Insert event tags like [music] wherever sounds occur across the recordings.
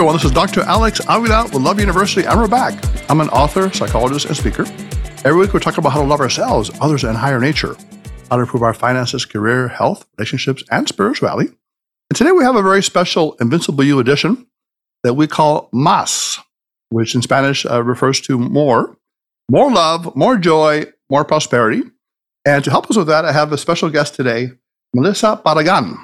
everyone, this is Dr. Alex Avila with Love University, and we're back. I'm an author, psychologist, and speaker. Every week, we talk about how to love ourselves, others, and higher nature, how to improve our finances, career, health, relationships, and spirituality. And today, we have a very special Invincible You edition that we call Mas, which in Spanish uh, refers to more, more love, more joy, more prosperity. And to help us with that, I have a special guest today, Melissa Barragan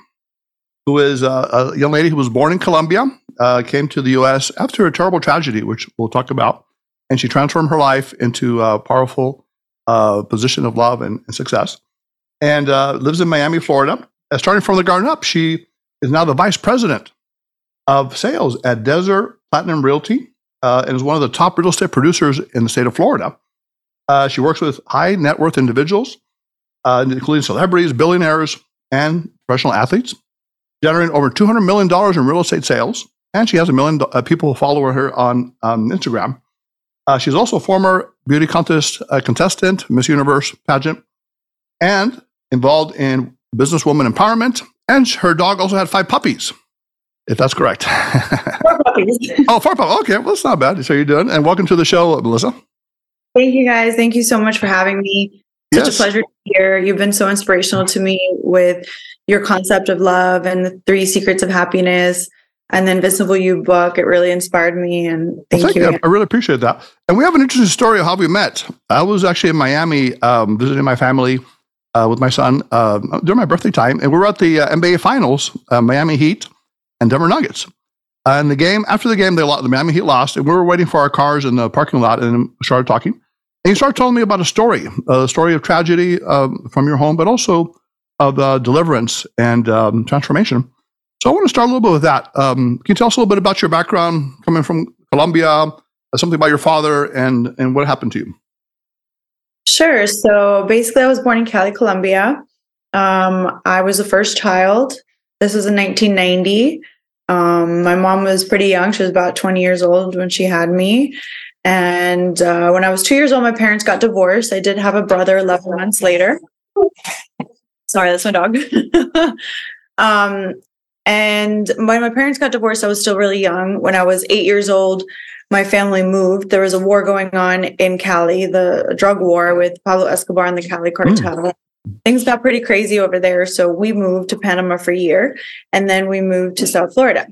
who is a, a young lady who was born in Colombia, uh, came to the U.S. after a terrible tragedy, which we'll talk about, and she transformed her life into a powerful uh, position of love and, and success, and uh, lives in Miami, Florida. Uh, starting from the garden up, she is now the vice president of sales at Dezer Platinum Realty, uh, and is one of the top real estate producers in the state of Florida. She works with high net worth individuals, including celebrities, billionaires, and professional athletes generating over $200 million in real estate sales. And she has a million uh, people who follow her on um, Instagram. Uh, she's also a former beauty contest uh, contestant, Miss Universe pageant, and involved in businesswoman empowerment. And her dog also had five puppies, if that's correct. [laughs] Four puppies. oh, four puppies. Okay, well, that's not bad. So you're doing. And welcome to the show, Melissa. Thank you, guys. Thank you so much for having me. Such yes. a pleasure to be here. You've been so inspirational to me with your concept of love and the three secrets of happiness and the Invincible You book. It really inspired me. And thank, well, thank you. you. I really appreciate that. And we have an interesting story of how we met. I was actually in Miami um, visiting my family uh, with my son uh, during my birthday time, and we were at the uh, NBA Finals, uh, Miami Heat and Denver Nuggets. And the game after the game, they lost, the Miami Heat lost, and we were waiting for our cars in the parking lot, and started talking. And he started telling me about a story, a story of tragedy um, from your home, but also of uh, deliverance and um, transformation. So I want to start a little bit with that. Um, can you tell us a little bit about your background coming from Colombia, uh, something about your father, and and what happened to you? Sure. So basically, I was born in Cali, Colombia. Um, I was the first child. This was in 1990. Um, my mom was pretty young. She was about 20 years old when she had me. And uh, when I was two years old, my parents got divorced. I did have a brother 11 months later. Sorry, that's my dog. [laughs] um, and when my parents got divorced, I was still really young. When I was eight years old, my family moved. There was a war going on in Cali, the drug war with Pablo Escobar and the Cali hmm. cartel. Mm. Things got pretty crazy over there. So we moved to Panama for a year and then we moved to South Florida.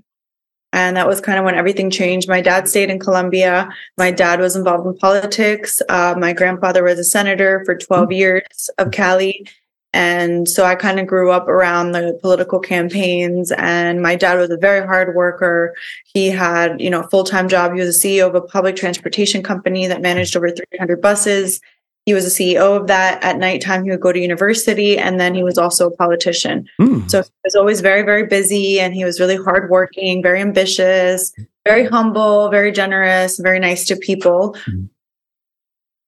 And that was kind of when everything changed. My dad stayed in Colombia. My dad was involved in politics. Uh, my grandfather was a senator for 12 mm. years of Cali. And so I kind of grew up around the political campaigns and my dad was a very hard worker. He had, you know, a full-time job. He was a CEO of a public transportation company that managed over 300 buses. He was a CEO of that. At nighttime, he would go to university and then he was also a politician. Mm. So he was always very, very busy and he was really hardworking, very ambitious, very humble, very generous, very nice to people. Hmm.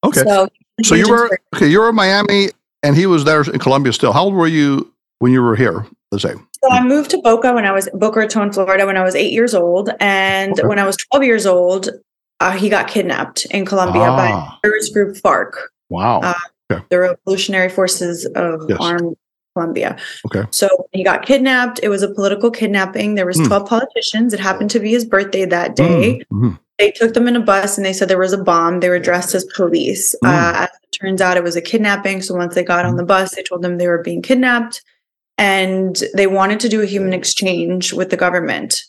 Okay. So, so you were okay. You were in Miami and he was there in Colombia still. How old were you when you were here? Let's say. So I moved to Boca when I was Boca Raton, Florida, when I was eight years old, and okay. when I was twelve years old, uh, he got kidnapped in Colombia ah. by terrorist group FARC. Wow. Uh, okay. The Revolutionary Forces of yes. Armed Colombia. Okay. So he got kidnapped. It was a political kidnapping. There was mm. 12 politicians. It happened to be his birthday that day. Mm. Mm they took them in a bus and they said there was a bomb. They were dressed as police. Mm. Uh, as it turns out, it was a kidnapping. So once they got on the bus, they told them they were being kidnapped and they wanted to do a human exchange with the government.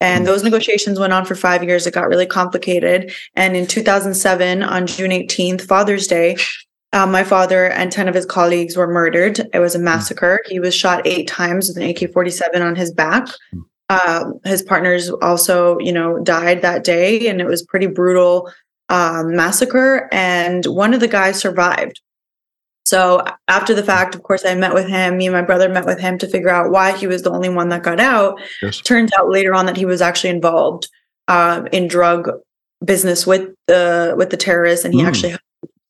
And mm. those negotiations went on for five years. It got really complicated. And in 2007, on June 18th, Father's Day, uh, my father and 10 of his colleagues were murdered. It was a mm. massacre. He was shot eight times with an AK 47 on his back. Um, his partners also, you know, died that day, and it was pretty brutal um, massacre. And one of the guys survived. So after the fact, of course, I met with him. Me and my brother met with him to figure out why he was the only one that got out. Yes. Turns out later on that he was actually involved uh, in drug business with the with the terrorists, and he mm. actually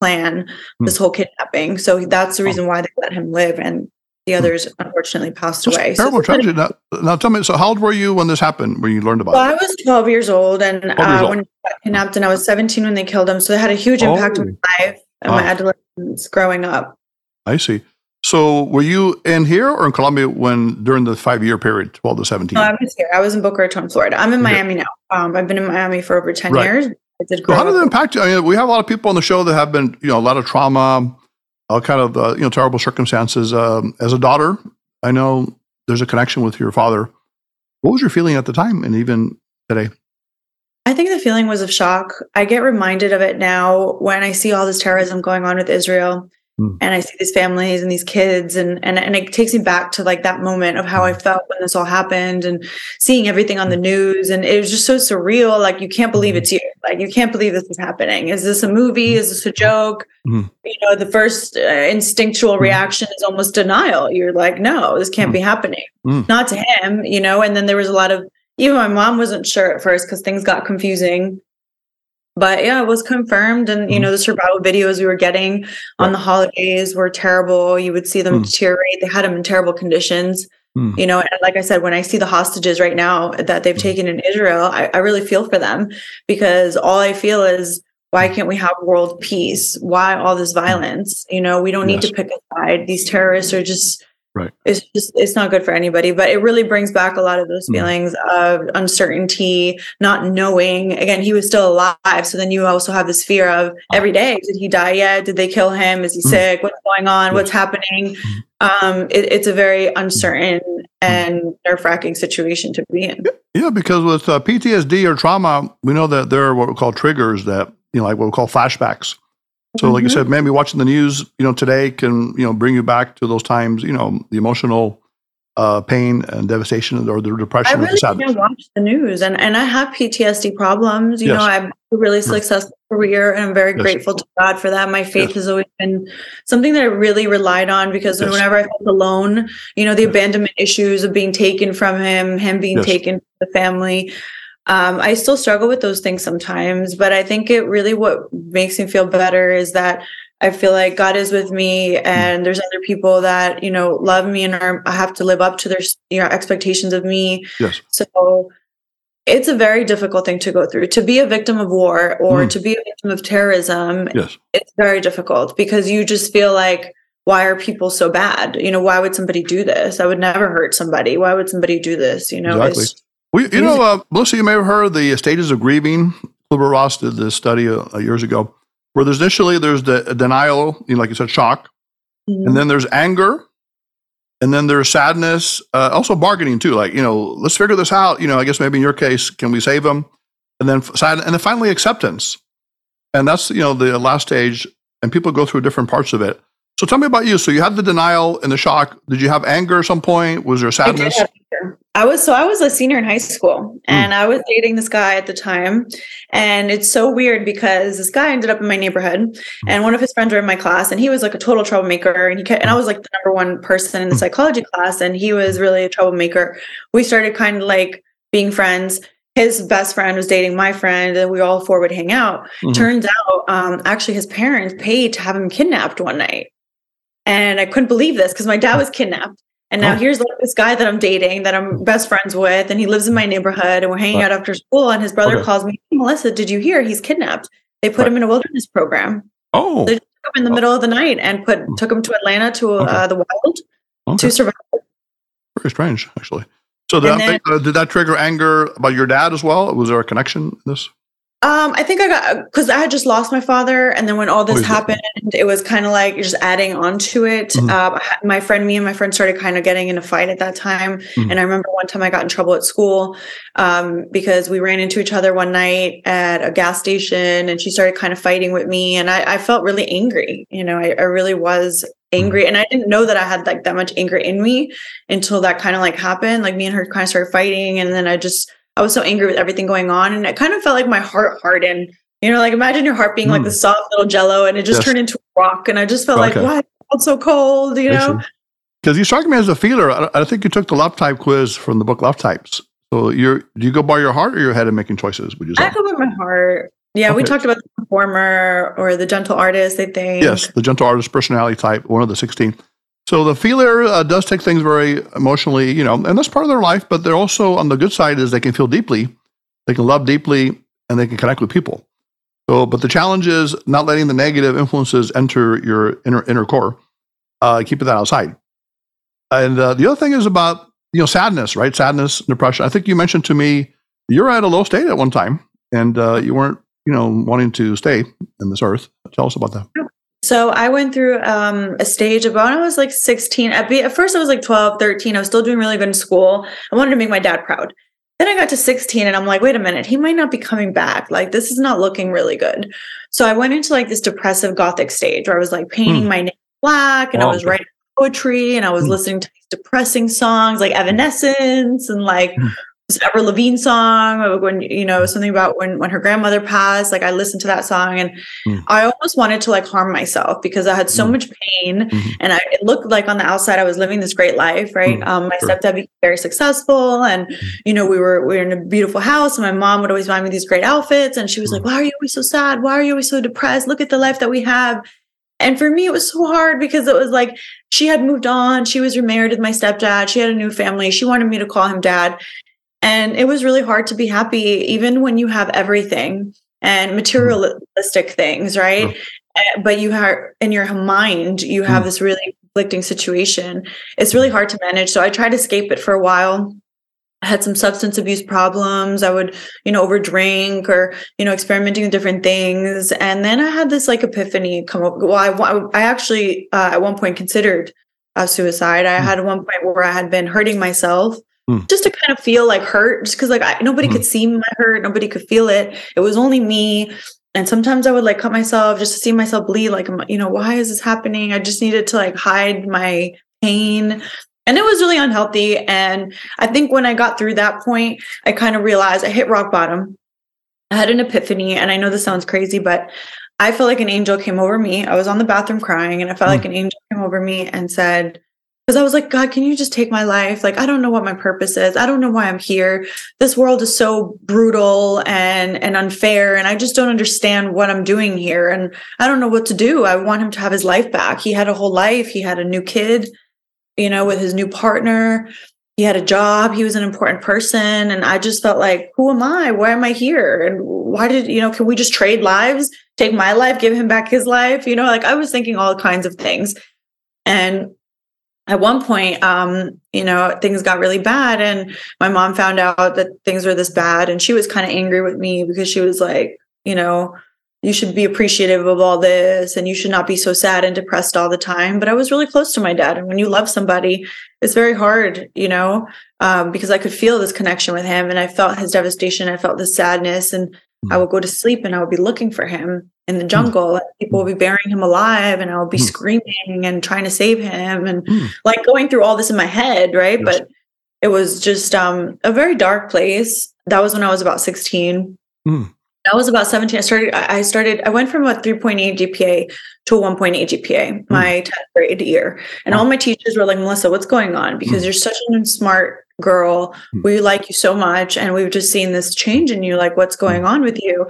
plan mm. this whole kidnapping. So that's the reason why they let him live. And the hmm. others unfortunately passed That's away. Terrible so tragedy. Now, now, tell me, so how old were you when this happened? When you learned about well, it? I was 12 years old, and uh, years old. when he got kidnapped, and I was 17 when they killed him. So it had a huge impact oh. on my life and oh. my adolescence growing up. I see. So were you in here or in Colombia when during the five year period, 12 to 17? No, I was here. I was in Boca Raton, Florida. I'm in Miami now. Um, I've been in Miami for over 10 right. years. I did so how did it impact you? I mean, we have a lot of people on the show that have been, you know, a lot of trauma, all kind of, uh, you know, terrible circumstances. Um, as a daughter, I know there's a connection with your father. What was your feeling at the time and even today? I think the feeling was of shock. I get reminded of it now when I see all this terrorism going on with Israel mm. and I see these families and these kids and, and and it takes me back to like that moment of how I hmm. felt when this all happened and seeing everything on the hmm. news and it was just so surreal. Like you can't believe hmm. it's you. Like you can't believe this is happening. Is this a movie? Is this a joke? Mm. You know, the first uh, instinctual reaction is almost denial. You're like, no, this can't be happening. Not to him, you know. And then there was a lot of even my mom wasn't sure at first because things got confusing. But yeah, it was confirmed. And, you know, the survival videos we were getting on the holidays were terrible. You would see them mm deteriorate. They had them in terrible conditions. Mm. You know, and like I said, when I see the hostages right now that they've mm. taken in Israel, I, I really feel for them because all I feel is why mm. can't we have world peace? Why all this violence? You know, we don't need yes. to pick a side. These terrorists are just Right. It's just it's not good for anybody, but it really brings back a lot of those mm. feelings mm. of uncertainty, not knowing. Again, he was still alive, so then you also have this fear of every day: did he die yet? Did they kill him? Is he mm. sick? What's going on? What's happening? Mm. Um, it, it's a very uncertain mm. and nerve wracking situation to be in. Yeah, because with uh, PTSD or trauma, we know that there are what we call triggers that you know, like what we call flashbacks so, mm-hmm. like you said, maybe watching the news, you know, today can you know bring you back to those times, you know, the emotional uh, pain and devastation or the depression. I really can't watch the news, and and I have PTSD problems. You yes. know, I have a really successful career, and I'm very yes. grateful to God for that. My faith yes. has always been something that I really relied on because whenever I felt alone, you know, the abandonment issues of being taken from him, him being taken from the family. Um, I still struggle with those things sometimes, but I think it really what makes me feel better is that I feel like God is with me, and there's other people that you know love me, and are, I have to live up to their you know expectations of me. Yes. So it's a very difficult thing to go through. To be a victim of war or mm. to be a victim of terrorism, yes. it's very difficult because you just feel like why are people so bad? You know, why would somebody do this? I would never hurt somebody. Why would somebody do this? You know, exactly. Well, you know, uh, Melissa, you may have heard the stages of grieving. Kubler Ross did this study uh, years ago, where there's initially there's the denial, you know, like you said, shock, mm-hmm. and then there's anger, and then there's sadness, uh, also bargaining too. Like you know, let's figure this out. You know, I guess maybe in your case, can we save them? And then sad, and then finally acceptance, and that's you know the last stage. And people go through different parts of it. So tell me about you. So you had the denial and the shock. Did you have anger at some point? Was there sadness? I was so I was a senior in high school and mm. I was dating this guy at the time. And it's so weird because this guy ended up in my neighborhood mm. and one of his friends were in my class and he was like a total troublemaker and he kept, and I was like the number one person in the psychology class and he was really a troublemaker. We started kind of like being friends his best friend was dating my friend and we all four would hang out mm-hmm. turns out um, actually his parents paid to have him kidnapped one night and I couldn't believe this because my dad was kidnapped. And now oh. here's like this guy that I'm dating that I'm best friends with, and he lives in my neighborhood, and we're hanging out after school. And his brother okay. calls me, hey, Melissa, did you hear he's kidnapped? They put right. him in a wilderness program. Oh, they took him in the oh. middle of the night and put hmm. took him to Atlanta to uh, the wild okay. to survive. Very strange, actually. So did that, then, uh, did that trigger anger about your dad as well? Was there a connection in this? Um, I think I got because I had just lost my father, and then when all this oh, happened, it was kind of like just adding on to it. Mm-hmm. Um, my friend, me and my friend started kind of getting in a fight at that time, mm-hmm. and I remember one time I got in trouble at school um, because we ran into each other one night at a gas station, and she started kind of fighting with me, and I, I felt really angry. You know, I, I really was angry, mm-hmm. and I didn't know that I had like that much anger in me until that kind of like happened. Like me and her kind of started fighting, and then I just I was so angry with everything going on. And it kind of felt like my heart hardened. You know, like imagine your heart being mm. like the hmm. soft little jello and it just yes. turned into a rock. And I just felt okay. like, why? It's so cold, you know? Because you strike me as a feeler. I, I, think you took the love type quiz from the book Love Types. So you're do you go by your heart or your head in making choices? Would you say? I go by my heart. Yeah, okay. we talked about the performer or the gentle artist. I think yes, the gentle artist personality type, one of the sixteen. So the feeler uh, does take things very emotionally, you know, and that's part of their life. But they're also on the good side is they can feel deeply, they can love deeply, and they can connect with people. So, but the challenge is not letting the negative influences enter your inner inner core. uh, keeping that outside. And uh, the other thing is about you know sadness, right? Sadness, depression. I think you mentioned to me you're at a low state at one time, and uh, you weren't you know wanting to stay in this earth. Tell us about that. So I went through um, a stage about when I was like 16. At, at first, I was like 12, 13. I was still doing really good in school. I wanted to make my dad proud. Then I got to 16 and I'm like, wait a minute, he might not be coming back. Like, this is not looking really good. So I went into like this depressive gothic stage where I was like painting mm. my nails black and oh, I was writing poetry and I was mm. listening to these depressing songs like Evanescence and like mm this Avril Lavigne song when you know something about when when her grandmother passed like I listened to that song and mm. I almost wanted to like harm myself because I had so mm. much pain mm-hmm. and I it looked like on the outside I was living this great life right mm. um my sure. stepdad became very successful and mm. you know we were we were in a beautiful house and my mom would always buy me these great outfits and she was like mm. why are you always so sad why are you always so depressed look at the life that we have and for me, it was so hard because it was like she had moved on. She was remarried with my stepdad. She had a new family. She wanted me to call him dad. And it was really hard to be happy, even when you have everything and mm-hmm. materialistic things, right? Oh. But you have in your mind, you have mm. this really conflicting situation. It's really hard to manage. So I tried to escape it for a while. I had some substance abuse problems. I would, you know, overdrink or, you know, experimenting with different things. And then I had this like epiphany come up. Well, I, I actually uh, at one point considered uh, suicide. I mm. had one point where I had been hurting myself mm. just to kind of feel like hurt, just because like I, nobody mm. could see my hurt, nobody could feel it. It was only me. And sometimes I would like cut myself just to see myself bleed. Like, you know, why is this happening? I just needed to like hide my pain. And it was really unhealthy. And I think when I got through that point, I kind of realized I hit rock bottom. I had an epiphany. And I know this sounds crazy, but I felt like an angel came over me. I was on the bathroom crying, and I felt mm. like an angel came over me and said, because I was like, God, can you just take my life? Like, I don't know what my purpose is. I don't know why I'm here. This world is so brutal and and unfair, and I just don't understand what I'm doing here. And I don't know what to do. I want him to have his life back. He had a whole life. He had a new kid, you know, with his new partner. He had a job. He was an important person, and I just felt like, who am I? Why am I here? And why did you know? Can we just trade lives? Take my life, give him back his life. You know, like I was thinking all kinds of things, and at one point, um, you know, things got really bad, and my mom found out that things were this bad, and she was kind of angry with me because she was like, you know, you should be appreciative of all this, and you should not be so sad and depressed all the time. But I was really close to my dad, and when you love somebody, it's very hard, you know, um, because I could feel this connection with him, and I felt his devastation, I felt the sadness, and mm. I would go to sleep, and I would be looking for him, in the jungle. Mm. People will be burying him alive, and I'll be mm. screaming and trying to save him, and mm. like going through all this in my head, right? Yes. But it was just um, a very dark place. That was when I was about sixteen. Mm. I was about 17. I started, I started, I went from a 3.8 GPA to a 1.8 GPA mm. my 10th grade year. And all my teachers were like, Melissa, what's going on? Because mm. you're such a smart girl. Mm. We like you so much. And we've just seen this change in you. Like, what's going on with you?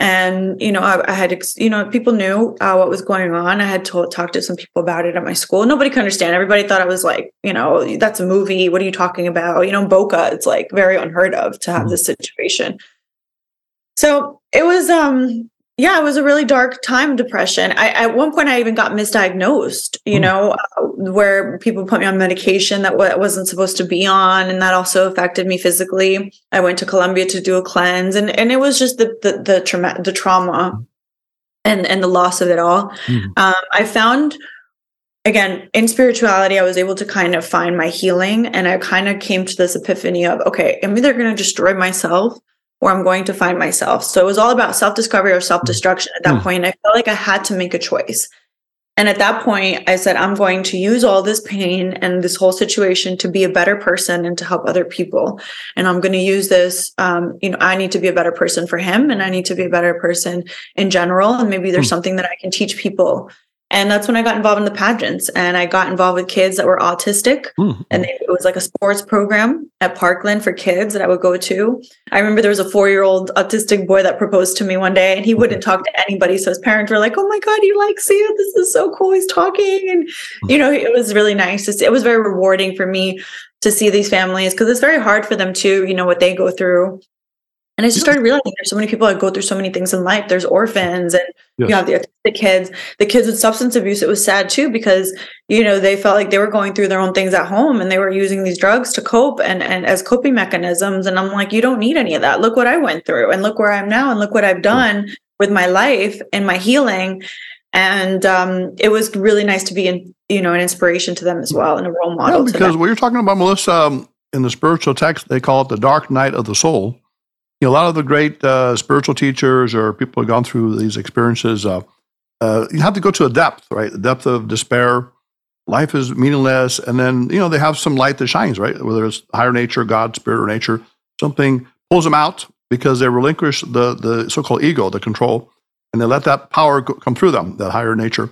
And, you know, I, I had, you know, people knew uh, what was going on. I had to talk to some people about it at my school. Nobody could understand. Everybody thought I was like, you know, that's a movie. What are you talking about? You know, Boca, it's like very unheard of to have this situation. So it was, um, yeah, it was a really dark time, depression. I, at one point, I even got misdiagnosed, you mm. know, uh, where people put me on medication that w- wasn't supposed to be on. And that also affected me physically. I went to Colombia to do a cleanse and, and it was just the, the, the trauma, the trauma and, and the loss of it all. Mm. Um, I found again in spirituality i was able to kind of find my healing and i kind of came to this epiphany of okay i'm either going to destroy myself or I'm going to find myself. So it was all about self discovery or self destruction at that mm. point. I felt like I had to make a choice. And at that point, I said, I'm going to use all this pain and this whole situation to be a better person and to help other people. And I'm going to use this. Um, you know, I need to be a better person for him and I need to be a better person in general. And maybe there's mm. something that I can teach people and that's when I got involved in the pageants and I got involved with kids that were autistic. Mm. And it was like a sports program at Parkland for kids that I would go to. I remember there was a four year old autistic boy that proposed to me one day and he wouldn't talk to anybody. So his parents were like, Oh my God, you like Sia? This is so cool. He's talking. And, you know, it was really nice. It was very rewarding for me to see these families because it's very hard for them too, you know, what they go through. And I just started realizing there's so many people that go through so many things in life. There's orphans and Yes. You have the autistic kids, the kids with substance abuse. It was sad too because you know they felt like they were going through their own things at home and they were using these drugs to cope and and as coping mechanisms. And I'm like, you don't need any of that. Look what I went through, and look where I am now, and look what I've done with my life and my healing. And um, it was really nice to be in, you know, an inspiration to them as well and a role model. Yeah, because what you're talking about, Melissa, um, in the spiritual text, they call it the dark night of the soul know, a lot of the great uh, spiritual teachers or people who have gone through these experiences, uh, uh, you have to go to a depth, right? The depth of despair. Life is meaningless. And then, you know, they have some light that shines, right? Whether it's higher nature, God, spirit, or nature, something pulls them out because they relinquish the, the so called ego, the control, and they let that power go, come through them, that higher nature.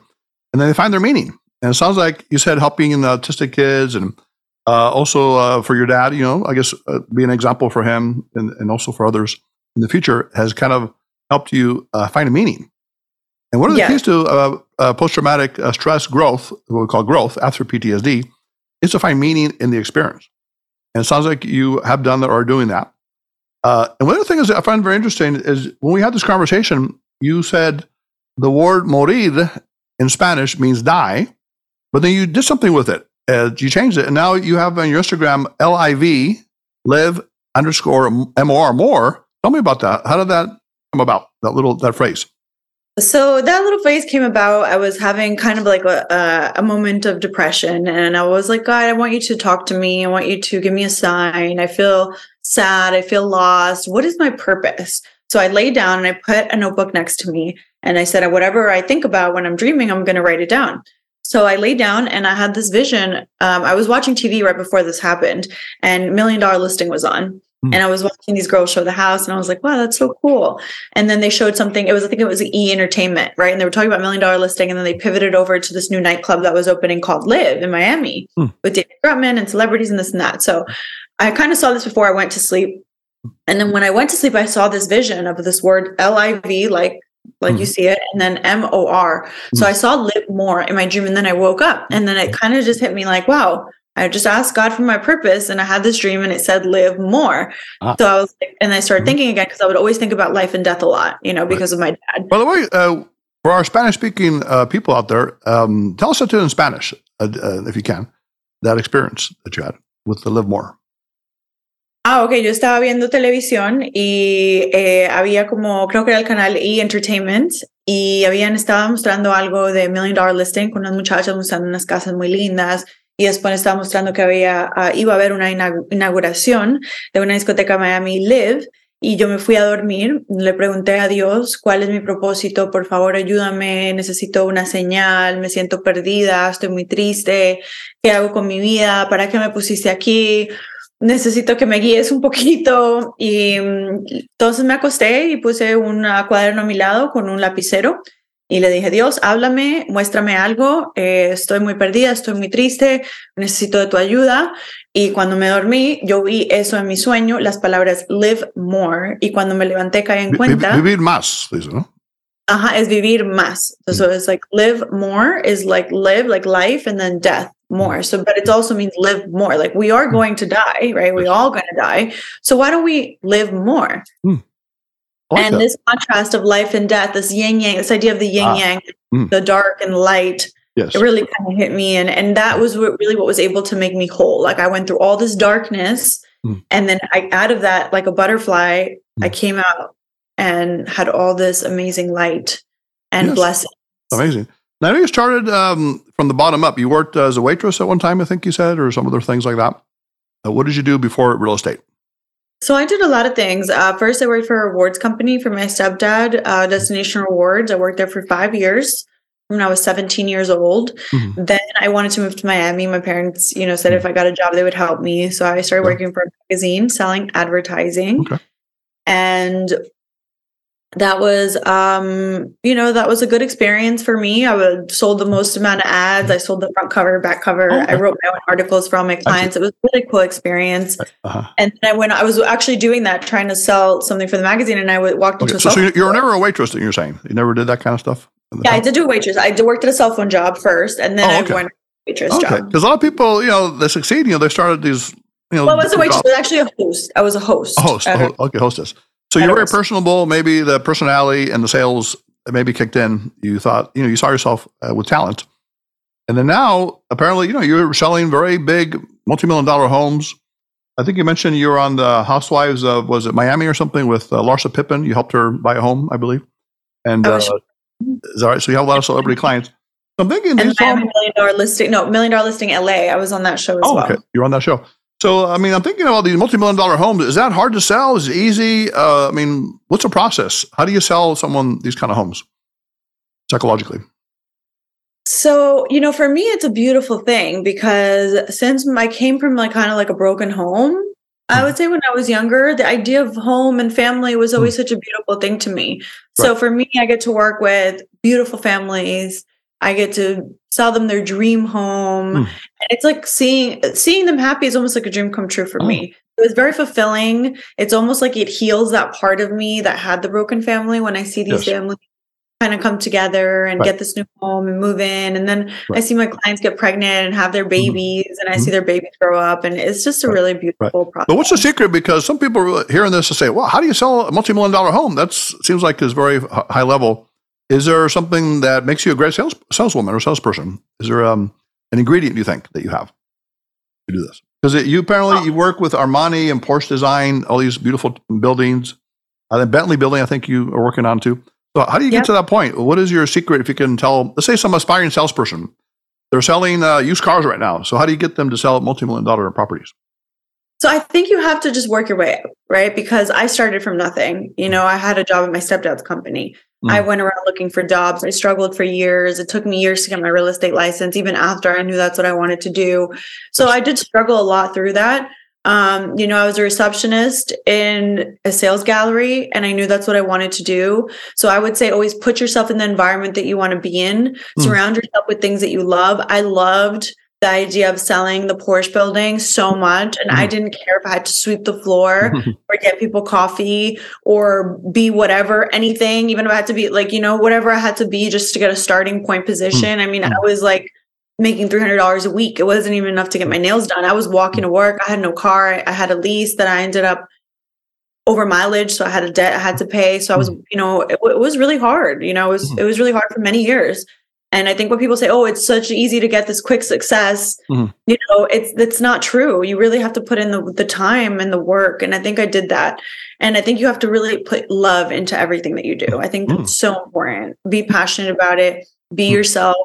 And then they find their meaning. And it sounds like you said helping the autistic kids and uh, also, uh, for your dad, you know, I guess uh, be an example for him and, and also for others in the future has kind of helped you uh, find a meaning. And one of the yeah. keys to uh, uh, post traumatic stress growth, what we call growth after PTSD, is to find meaning in the experience. And it sounds like you have done that or are doing that. and one of the things that I find very interesting is when we had this conversation, you said the word morir in Spanish means die, but then you did something with it uh, you changed it, and now you have on your Instagram liv live underscore mor more. Tell me about that. How did that come about? That little that phrase. So that little phrase came about. I was having kind of like a, a, moment of depression, and I was like, God, I want you to talk to me. I want you to give me a sign. I feel sad. I feel lost. What is my purpose? So I lay down and I put a notebook next to me, and I said, whatever I think about when I'm dreaming, I'm going to write it down. So I lay down and I had this vision. Um, I was watching TV right before this happened, and Million Dollar Listing was on. Mm. And I was watching these girls show the house, and I was like, "Wow, that's so cool!" And then they showed something. It was, I think, it was E Entertainment, right? And they were talking about Million Dollar Listing, and then they pivoted over to this new nightclub that was opening called LIV in Miami mm. with David Grutman and celebrities and this and that. So I kind of saw this before I went to sleep, and then when I went to sleep, I saw this vision of this word L I V, like like mm you see it, and then M O R. So I saw live more in my dream, and then I woke up, and then it kind of just hit me like, wow. I just asked God for my purpose, and I had this dream, and it said live more. Ah. So I was, like, and I started mm thinking again because I would always think about life and death a lot, you know, because right. of my dad. By the way, uh, for our Spanish-speaking uh, people out there, um, tell us that in Spanish, uh, uh, if you can, that experience that you had with the live more. Ah, ok, yo estaba viendo televisión y eh, había como, creo que era el canal E! Entertainment y habían estaba mostrando algo de Million Dollar Listing con unas muchachas mostrando unas casas muy lindas y después estaba mostrando que había, uh, iba a haber una inauguración de una discoteca Miami Live y yo me fui a dormir, le pregunté a Dios cuál es mi propósito, por favor ayúdame, necesito una señal, me siento perdida, estoy muy triste, ¿qué hago con mi vida? ¿Para qué me pusiste aquí? Necesito que me guíes un poquito. Y mm, entonces me acosté y puse un cuaderno a mi lado con un lapicero y le dije, Dios, háblame, muéstrame algo, eh, estoy muy perdida, estoy muy triste, necesito de tu ayuda. Y cuando me dormí, yo vi eso en mi sueño, las palabras live more. Y cuando me levanté, caí en cuenta. Vivir más, ¿no? Ajá, es vivir más. So mm. it's like live more is like live, like life, and then death more. So, but it also means live more. Like we are going to die, right? We're all going to die. So why don't we live more? Mm. Like and that. this contrast of life and death, this yin yang, this idea of the yin ah. yang, mm. the dark and light, yes. it really kind of hit me. And and that was what, really what was able to make me whole. Like I went through all this darkness, mm. and then I out of that, like a butterfly, I came out and had all this amazing light and yes. blessing. Amazing. Now you started um, from the bottom up. You worked as a waitress at one time, I think you said, or some other things like that. Uh, what did you do before real estate? So I did a lot of things. Uh, first, I worked for a rewards company for my stepdad, uh, Destination Rewards. I worked there for five years when I was 17 years old. Mm-hmm. Then I wanted to move to Miami. My parents, you know, said mm-hmm. if I got a job, they would help me. So I started working for a magazine selling advertising. Okay. And that was um you know that was a good experience for me i would, sold the most amount of ads i sold the front cover back cover oh, i wrote my own articles for all my clients it was a really cool experience uh-huh. and then i when i was actually doing that trying to sell something for the magazine and i walked okay. into so, so you were never a waitress that you're saying you never did that kind of stuff yeah i did do a waitress i worked at a cell phone job first and then oh, okay. i went waitress okay. job because a lot of people you know they succeed you know they started these you know well, I was a waitress. I was actually a host. I was a host. A host. Uh, okay, hostess. So you're very personable. Maybe the personality and the sales maybe kicked in, you thought, you know, you saw yourself uh, with talent. And then now, apparently, you know, you're selling very big multi-million dollar homes. I think you mentioned you were on the Housewives of, was it Miami or something with uh, Larsa Pippen? You helped her buy a home, I believe. And uh, is that right? So you have a lot of celebrity clients. So I'm thinking and Miami Million Dollar Listing, no, Million Dollar Listing LA. I was on that show as oh, well. Okay. You're on that show. So, I mean, I'm thinking about these multi-million dollar homes. Is that hard to sell? Is it easy? Uh, I mean, what's the process? How do you sell someone these kind of homes psychologically? So, you know, for me, it's a beautiful thing because since I came from like kind of like a broken home, I mm-hmm. would say when I was younger, the idea of home and family was always mm. such a beautiful thing to me. Right. So for me, I get to work with beautiful families I get to sell them their dream home. Mm. And it's like seeing seeing them happy is almost like a dream come true for oh. me. It was very fulfilling. It's almost like it heals that part of me that had the broken family when I see these yes. families kind of come together and right. get this new home and move in. And then right. I see my clients get pregnant and have their mm-hmm. babies mm-hmm. and I mm-hmm. see their babies grow up. And it's just a right. really beautiful process. But what's the secret? Because some people are hearing this and say, well, how do you sell a multi-million dollar home? That seems like is very high level. Is there something that makes you a great sales saleswoman or salesperson? Is there um, an ingredient you think that you have to do this? Because you apparently you work with Armani and Porsche Design, all these beautiful buildings. Uh, the Bentley building, I think you are working on too. So how do you yep. get to that point? What is your secret? If you can tell, let's say some aspiring salesperson, they're selling uh, used cars right now. So how do you get them to sell multi-million dollar properties? So I think you have to just work your way up, right? Because I started from nothing. You know, I had a job at my stepdad's company. Mm. I went around looking for jobs. I struggled for years. It took me years to get my real estate license, even after I knew that's what I wanted to do. So I did struggle a lot through that. Um, you know, I was a receptionist in a sales gallery and I knew that's what I wanted to do. So I would say always put yourself in the environment that you want to be in, mm. surround yourself with things that you love. I loved the idea of selling the Porsche building so much. And mm-hmm. I didn't care if I had to sweep the floor [laughs] or get people coffee or be whatever, anything, even if I had to be like, you know, whatever I had to be just to get a starting point position. Mm-hmm. I mean, I mm-hmm. was like making $300 a week. It wasn't even enough to get my nails done. I was walking to work. I had no car. I had a lease that I ended up over mileage. So I had a debt I had to pay. So I was, you know, it, it was really hard. You know, it was, it was really hard for many years. And I think when people say, "Oh, it's such easy to get this quick success," mm-hmm. you know, it's that's not true. You really have to put in the the time and the work. And I think I did that. And I think you have to really put love into everything that you do. I think mm-hmm. that's so important. Be passionate about it. Be mm-hmm. yourself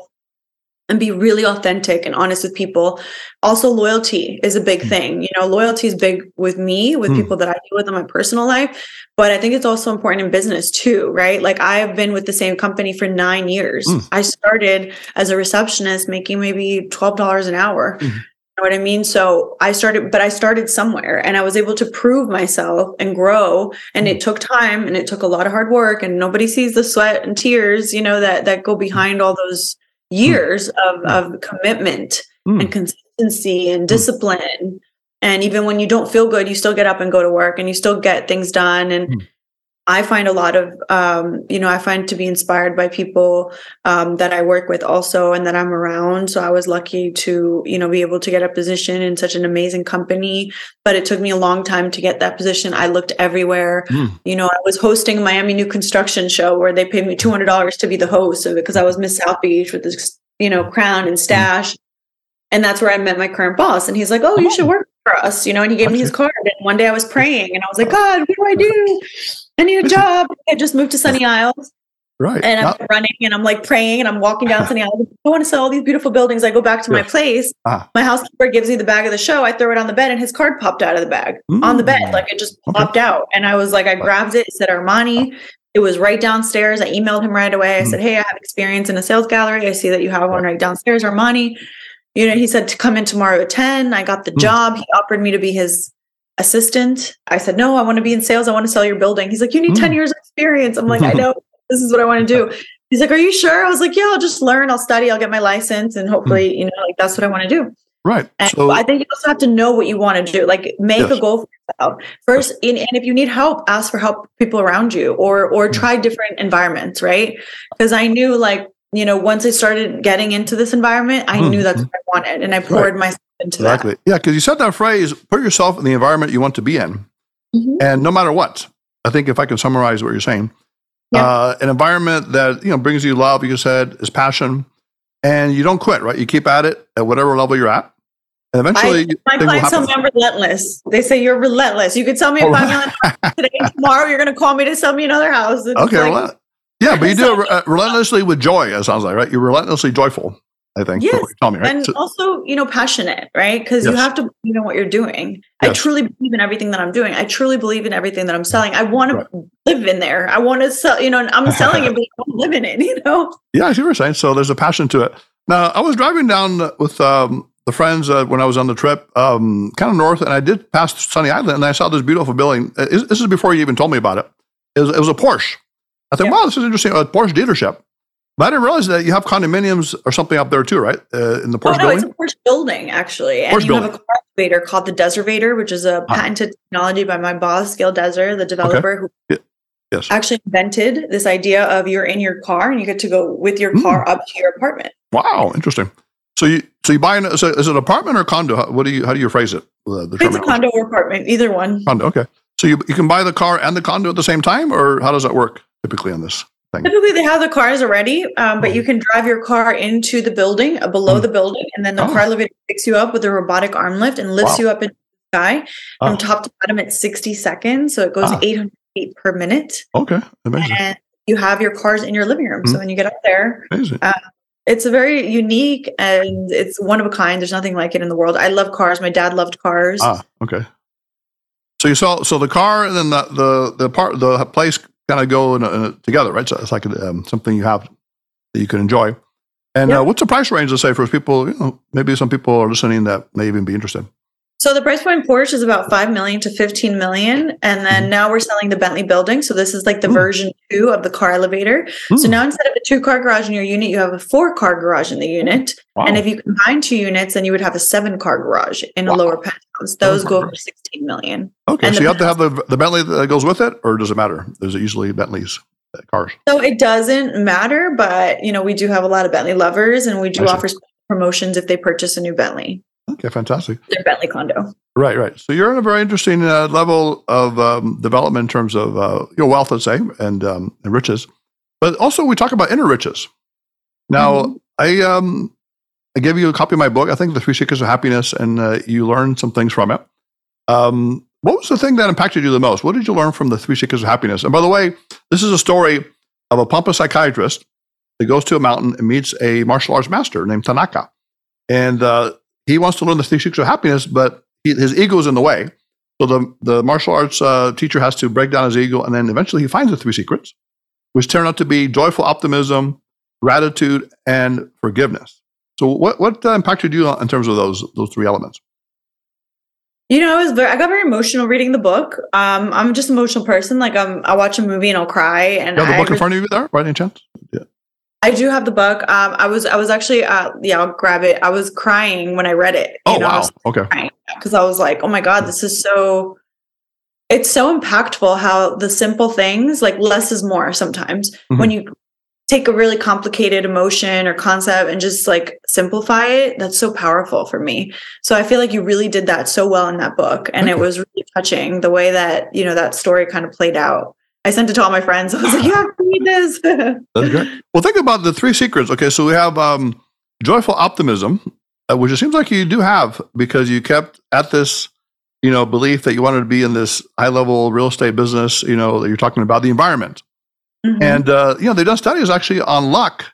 and be really authentic and honest with people. Also, loyalty is a big mm. thing. You know, loyalty is big with me, with mm. people that I deal with in my personal life. But I think it's also important in business too, right? Like I've been with the same company for nine years. Mm. I started as a receptionist making maybe $12 an hour. Mm. You know what I mean? So I started, but I started somewhere and I was able to prove myself and grow. And it mm. took time and it took a lot of hard work. And nobody sees the sweat and tears, you know, that that go mm. behind all those years mm. of, of commitment mm. and consistency and discipline. And even when you don't feel good, you still get up and go to work and you still get things done. And mm. I find a lot of, um, you know, I find to be inspired by people um, that I work with also and that I'm around. So I was lucky to, you know, be able to get a position in such an amazing company. But it took me a long time to get that position. I looked everywhere. Mm. You know, I was hosting a Miami New Construction Show where they paid me $200 to be the host because I was Miss South Beach with this, you know, crown and stash. Mm. And that's where I met my current boss. And he's like, Oh, you should work for us, you know, and he gave me his card. And one day I was praying and I was like, God, what do I do? I need a job. I just moved to Sunny Isles. Right. And I'm running and I'm like praying and I'm walking down Sunny Isles. I want to sell all these beautiful buildings. I go back to my place. Ah. My housekeeper gives me the bag of the show. I throw it on the bed and his card popped out of the bag mm. on the bed. Mm. Like it just popped okay. out. And I was like, I grabbed it. It said Armani. It was right downstairs. I emailed him right away. I mm. said, Hey, I have experience in a sales gallery. I see that you have one right downstairs, Armani. You know, he said to come in tomorrow at 10. I got the mm. job. He offered me to be his assistant. I said, no, I want to be in sales. I want to sell your building. He's like, you need mm. 10 years of experience. I'm like, I [laughs] know this is what I want to do. He's like, are you sure? I was like, yeah, I'll just learn. I'll study. I'll get my license. And hopefully, mm. you know, like that's what I want to do. Right. And so I think you also have to know what you want to do. Like make yes. a goal for yourself first. And, and if you need help, ask for help people around you or, or mm. try different environments. Right. Because I knew like, you know, once I started getting into this environment, I mm. knew that's what I wanted. And I poured right. myself into exactly. that. Yeah, because you said that phrase, put yourself in the environment you want to be in. Mm-hmm. And no matter what, I think if I can summarize what you're saying, Yeah. uh, an environment that you know brings you love. You said is passion, and you don't quit. Right, you keep at it at whatever level you're at, and eventually I, my clients tell me. I'm relentless. They say you're relentless. You could tell me a Oh, five million today, tomorrow you're going to call me to sell me another house. It's Okay, like- well, yeah, but you do it uh, relentlessly with joy. It sounds like right. You're relentlessly joyful. I think. Yes, That's what you're telling me, right? and So- also you know passionate right because you have to you know what you're doing i truly believe in everything that i'm doing i truly believe in everything that i'm selling i want Right. to live in there i want to sell you know and i'm selling it but i want live in it [laughs] you know Yeah, I see what you're saying. So there's a passion to it. Now, I was driving down with um, the friends uh, when I was on the trip, um, kind of north, and I did pass Sunny Isles, and I saw this beautiful building. Uh, This this is before you even told me about it. It was, it was a Porsche. I thought, Yeah. wow, this is interesting. A Porsche dealership. But I didn't realize that you have condominiums or something up there too, right? Uh, in the oh Porsche no it's building. a Porsche building actually and Porsche you have a building. car elevator called the Dezervator, which is a Ah. patented technology by my boss Gil Dezer the developer who Yes. actually invented this idea of you're in your car and you get to go with your Mm. car up to your apartment Wow, interesting. So you so you buy an, so is it an apartment or condo? How, what do you how do you phrase it? The, the it's a condo or apartment either one Condo. Okay. So you you can buy the car and the condo at the same time, or how does that work typically on this thing? Typically, they have the cars already, um, but Oh. you can drive your car into the building, uh, below Mm. the building, and then the Oh. car elevator picks you up with a robotic arm lift and lifts Wow. you up into the sky from top to bottom at 60 seconds. So it goes Ah. 800 feet per minute. Okay, amazing, And you have your cars in your living room. Mm. So when you get up there, amazing. it's a very unique and it's one of a kind. There's nothing like it in the world. I love cars. My dad loved cars. Ah, okay. So you saw so the car and then the the the part the place kind of go in a, in a, together, right? So it's like um, something you have that you can enjoy. And uh, what's the price range? Let's say for people, you know, maybe some people are listening that may even be interested. So the price point Porsche is about 5 million to 15 million. And then Mhm. now we're selling the Bentley building. So this is like the Mm. version two of the car elevator. So Hmm, now instead of a two car garage in your unit, you have a four car garage in the unit. wow. And if you combine two units, then you would have a seven car garage in a lower penthouse. Those Seven-car go for 16 million. okay, and so you have to have the the Bentley that goes with it, or does it matter? There's usually Bentleys uh, cars. So it doesn't matter, but you know, we do have a lot of Bentley lovers and we do offer promotions if they purchase a new Bentley, Okay, fantastic. their Bentley condo. Right, right. So you're in a very interesting uh, level of um, development in terms of uh, your wealth, let's say, and, um, and riches. But also, we talk about inner riches. Now, Mhm. I um, I gave you a copy of my book. I think the Three Secrets of Happiness, and uh, you learned some things from it. Um, what was the thing that impacted you the most? What did you learn from the Three Secrets of Happiness? And by the way, this is a story of a pompous psychiatrist that goes to a mountain and meets a martial arts master named Tanaka, and uh, he wants to learn the Three Secrets of Happiness, but he, his ego is in the way. So the, the martial arts uh, teacher has to break down his ego, and then eventually he finds the three secrets, which turn out to be joyful optimism, gratitude, and forgiveness. So, what what uh, impacted you in terms of those those three elements? You know, I was very, I got very emotional reading the book. Um, I'm just an emotional person. Like, um, I watch a movie and I'll cry. And You have the I book in front of you there, by any chance? I do have the book. Um, I was I was actually uh, yeah, I'll grab it. I was crying when I read it. Oh know, I wow. was Okay. because I was like, oh my god, this is so. It's so impactful how the simple things like less is more. Sometimes Mhm. when you take a really complicated emotion or concept and just like simplify it, that's so powerful for me. So I feel like you really did that so well in that book, and it was really touching the way that you know that story kind of played out. I sent it to all my friends. I was like, you have to read this. [laughs] That's great. Well, think about the three secrets. Okay, so we have um, joyful optimism, uh, which it seems like you do have because you kept at this, you know, belief that you wanted to be in this high level real estate business. You know, that you're talking about the environment. Mhm. And uh, you know, they've done studies actually on luck,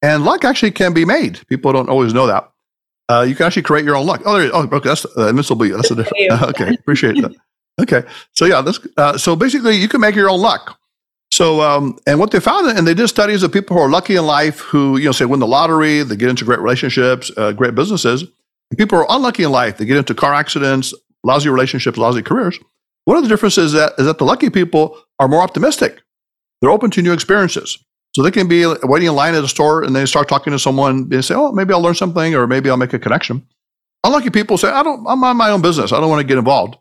and luck actually can be made. People don't always know that. Uh, you can actually create your own luck. Oh, there, oh, okay, that's uh, invincible. That's a different. [laughs] okay, appreciate that. Okay, so yeah, this. Uh, so basically, you can make your own luck. So, um, and what they found, and they did studies of people who are lucky in life, who you know, say win the lottery, they get into great relationships, uh, great businesses. People who are unlucky in life, they get into car accidents, lousy relationships, lousy careers. One of the differences is that, is that the lucky people are more optimistic. They're open to new experiences. So they can be waiting in line at a store and they start talking to someone and say, oh, maybe I'll learn something or maybe I'll make a connection. Unlucky people say, I don't, I'm on my own business. I don't want to get involved.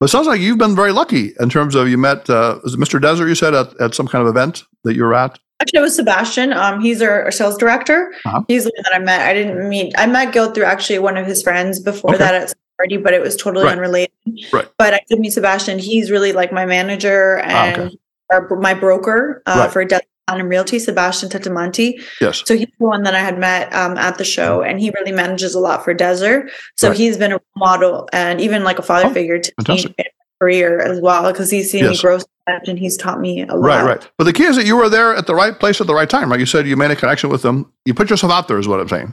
But it sounds like you've been very lucky in terms of you met, uh, Mr. Dezer, you said, at, at some kind of event that you were at? Actually, it was Sebastian. Um, he's our, our sales director. Uh-huh. He's the one that I met. I didn't meet. I met Gil through actually one of his friends before Okay. that at some party, but it was totally Right. unrelated. Right. But I did meet Sebastian. He's really like my manager, Ah, and okay. our, my broker uh, Right. for Dezer Platinum Realty, Sebastian Tetamanti. Yes. So he's the one that I had met um, at the show, and he really manages a lot for Dezer. So Right. he's been a model and even like a father Oh, figure to me fantastic. in my career as well, because he's seen Yes. me grow so much and he's taught me a lot. Right, right. But the key is that you were there at the right place at the right time, right? You said you made a connection with them. You put yourself out there, is what I'm saying,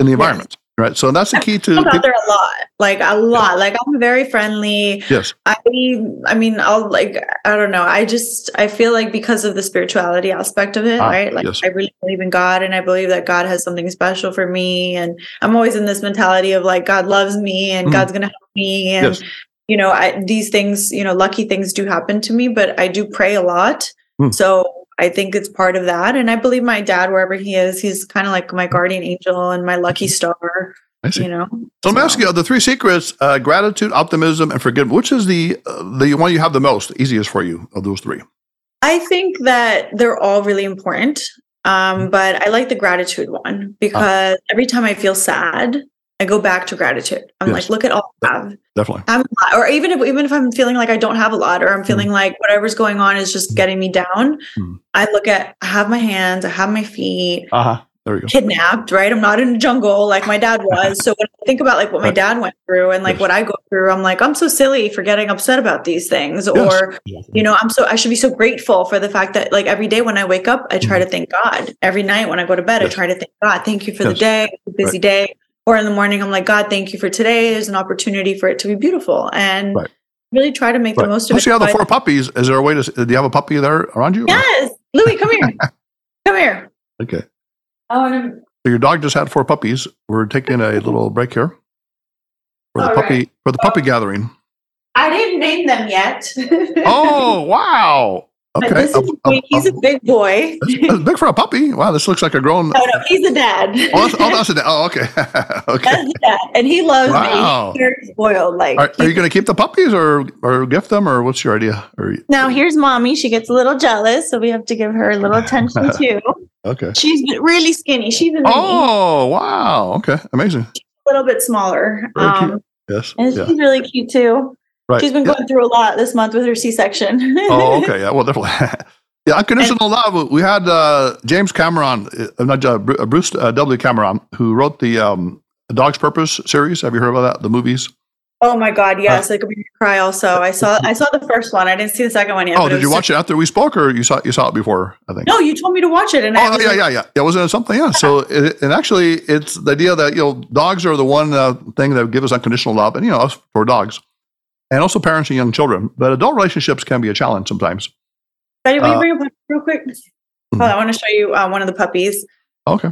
in the environment, right? So that's the key to. I'm out there a lot, like a lot. Like I'm very friendly. Yes, I, I mean, I'll like, I don't know. I just, I feel like because of the spirituality aspect of it, Ah, right? Like, yes. I really believe in God and I believe that God has something special for me. And I'm always in this mentality of like, God loves me and Mhm. God's going to help me. And, yes, you know, I, these things, you know, lucky things do happen to me, but I do pray a lot. Hmm. So I think it's part of that. And I believe my dad, wherever he is, he's kind of like my guardian angel and my lucky star, I see. you know? So me asking you the three secrets: uh, gratitude, optimism, and forgiveness. Which is the uh, the one you have the most, easiest for you of those three? I think that they're all really important. Um, but I like the gratitude one because every time I feel sad, I go back to gratitude. I'm Yes. like, look at all I have. Definitely. I have a lot. Or even if even if I'm feeling like I don't have a lot, or I'm feeling like whatever's going on is just getting me down, Mm. I look at I have my hands, I have my feet, Uh huh. There we go. kidnapped, right? I'm not in a jungle like my dad was. [laughs] so when I think about like what my dad went through and like Yes. what I go through, I'm like, I'm so silly for getting upset about these things. Yes. Or, you know, I'm so I should be so grateful for the fact that like every day when I wake up, I try to thank God. Every night when I go to bed, Mm-hmm. I try to thank God. Thank you for the day, busy day. Or in the morning, I'm like, God, thank you for today. There's an opportunity for it to be beautiful. And Right. really try to make Right. the most of Plus, it. you have the four puppies. Is there a way to? Do you have a puppy there around you? Yes. Louis, come here. [laughs] come here. Okay. To So your dog just had four puppies. We're taking a little break here for the puppy right. for the puppy oh. gathering. I didn't name them yet. [laughs] Oh wow! Okay, Um, um, he's a big boy. [laughs] that's big for a puppy. Wow, this looks like a grown. Oh no, he's a dad. Oh, that's, oh, [laughs] that's a, oh okay, okay. That's dad, and he loves Wow. me. He's spoiled. Like Are, are you going to keep the puppies or or gift them or what's your idea? Or now, here's mommy. She gets a little jealous, so we have to give her a little attention [laughs] too. okay. She's really skinny. She's a, Oh wow! Okay, amazing. a little bit smaller, um, Yes. and Yeah. she's really cute too. Right. She's been Yeah. going through a lot this month with her C-section. Oh, [laughs] okay. Yeah. Well, definitely. [laughs] yeah. Unconditional love. We had uh, James Cameron, uh, not uh, uh, Bruce uh, W. Cameron, who wrote the um, Dog's Purpose series. Have you heard about that? The movies. Oh my god, yes, I could make me cry. Also, I saw I saw the first one. I didn't see the second one yet. Oh, did was you so- watch it after we spoke, or you saw you saw it before? I think. No, you told me to watch it, and I Oh was yeah, like, yeah, yeah. Yeah, wasn't it something? Yeah. So, [laughs] it, and actually, it's the idea that you know dogs are the one uh, thing that give us unconditional love, and you know for dogs, and also parents and young children. But adult relationships can be a challenge sometimes. Betty, will Uh, you bring puppy real quick? Hold on, I want to show you uh, one of the puppies. Okay.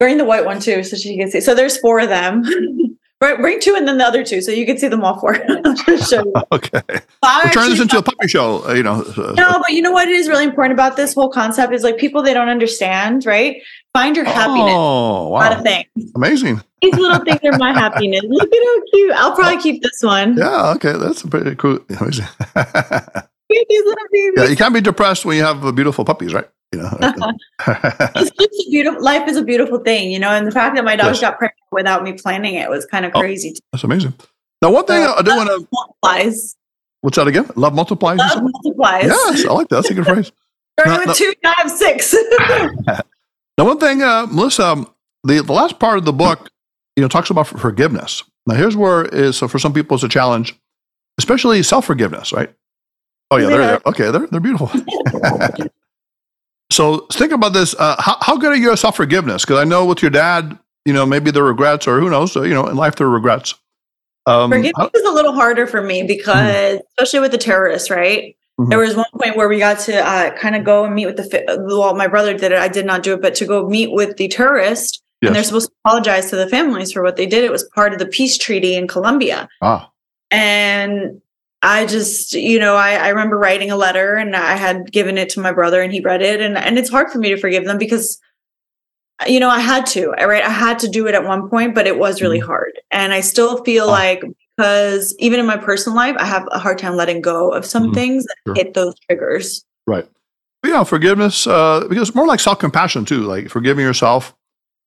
Bring the white one too, so she can see. So there's four of them. [laughs] Right, bring two and then the other two, so you can see them all four. [laughs] Show you. [laughs] Okay. I We'll turn this into a puppy show. uh, You know. uh, No, but you know what is really important about this whole concept is like people they don't understand, right? Find your happiness. Oh Not a wow! thing. Amazing. These little things are my [laughs] happiness. Look at how cute. I'll probably keep this one. Yeah. Okay. That's pretty cool. [laughs] Amazing. These little babies. yeah. You can't be depressed when you have beautiful puppies, right? You know. [laughs] it's just beautiful life is a beautiful thing, you know. And the fact that my dogs Yes. got pregnant without me planning it was kind of Oh. crazy. too. That's amazing. Now, one thing I do want to. Multiplies. What's that again? Love multiplies. Love multiplies. Yes, I like that. That's a good phrase. Starting with no. two, now I have six. Now, one thing, uh, Melissa, um, the, the last part of the book, you know, talks about forgiveness. Now, here's where is so for some people it's a challenge, especially self forgiveness, right? Oh yeah, they're there. Okay, they're they're beautiful. [laughs] so think about this. Uh, how how good are you at self forgiveness? Because I know with your dad, you know, maybe there are regrets, or who knows, you know, in life there are regrets. Um, Forgiveness how- is a little harder for me because, especially with the terrorists, right? Mhm. There was one point where we got to uh, kind of go and meet with the. Well, my brother did it. I did not do it, but to go meet with the terrorist, and they're supposed to apologize to the families for what they did. It was part of the peace treaty in Colombia, Ah, and I just, you know, I, I remember writing a letter, and I had given it to my brother, and he read it, and and it's hard for me to forgive them because. You know, I had to, right? I had to do it at one point, but it was really hard. And I still feel Ah. like because even in my personal life, I have a hard time letting go of some Mhm. things that Sure. hit those triggers. Right. But yeah, forgiveness, uh, because it's more like self compassion too, like forgiving yourself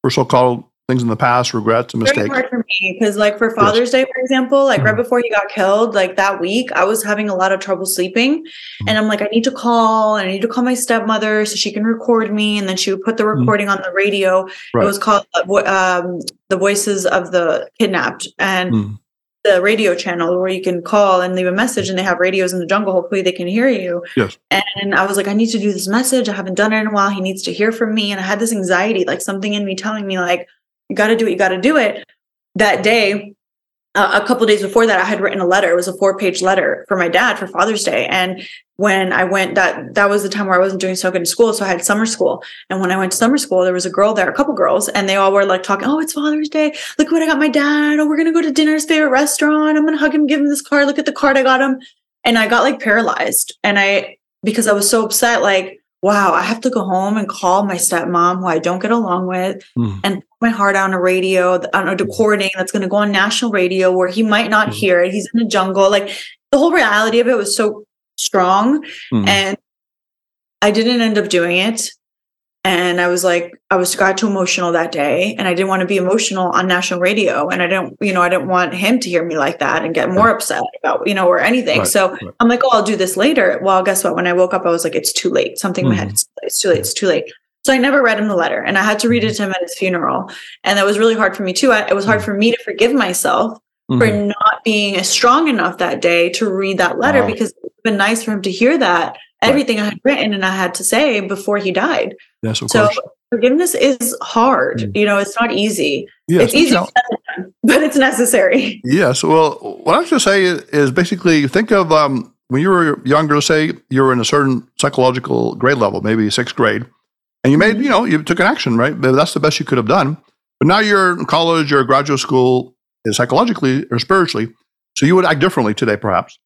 for so called things in the past, regrets, and Very mistakes. hard for me because, like, for Father's Day, for example, like right Mhm. before he got killed, like that week, I was having a lot of trouble sleeping, and I'm like, I need to call, and I need to call my stepmother so she can record me, and then she would put the recording on the radio. Right. It was called um, "The Voices of the Kidnapped," and Mm. The radio channel where you can call and leave a message, and they have radios in the jungle. Hopefully, they can hear you. Yes. And I was like, I need to do this message. I haven't done it in a while. He needs to hear from me. And I had this anxiety, like something in me telling me, like, you got to do it. You got to do it. That day, a couple days before that, I had written a letter. It was a four page letter for my dad for Father's Day. And when I went, that that was the time where I wasn't doing so good in school. So I had summer school. And when I went to summer school, there was a girl there, a couple girls, and they all were like talking, Oh, it's Father's Day. Look what I got my dad. Oh, we're going to go to dinner, his favorite restaurant. I'm going to hug him, give him this card. Look at the card I got him. And I got like paralyzed. And I, because I was so upset, like, wow, I have to go home and call my stepmom who I don't get along with Mm. and put my heart on a radio, on a recording that's going to go on national radio where he might not Mhm. hear it. He's in the jungle. Like the whole reality of it was so strong. Mhm. And I didn't end up doing it. And I was like, I was got too emotional that day, and I didn't want to be emotional on national radio, and I didn't, you know, I didn't want him to hear me like that and get more upset about, you know, or anything. Right, so right. I'm like, oh, I'll do this later. Well, guess what? When I woke up, I was like, it's too late. Something in my head, it's, too late. It's too late. So I never read him the letter, and I had to read it mm-hmm. to him at his funeral, and that was really hard for me too. I, it was hard mm-hmm. for me to forgive myself for Mhm. not being strong enough that day to read that letter Wow. because it would have been nice for him to hear that everything I had written and I had to say before he died. Yes, of So course. forgiveness is hard. Mm. You know, it's not easy. Yes, it's easy, but it's necessary. [laughs] Yes. Well, what I was going to say is basically think of um, when you were younger, say you were in a certain psychological grade level, maybe sixth grade, and you made, Mhm. you know, you took an action, right? But that's the best you could have done. But now you're in college, you're graduate school, psychologically or spiritually, so you would act differently today, perhaps.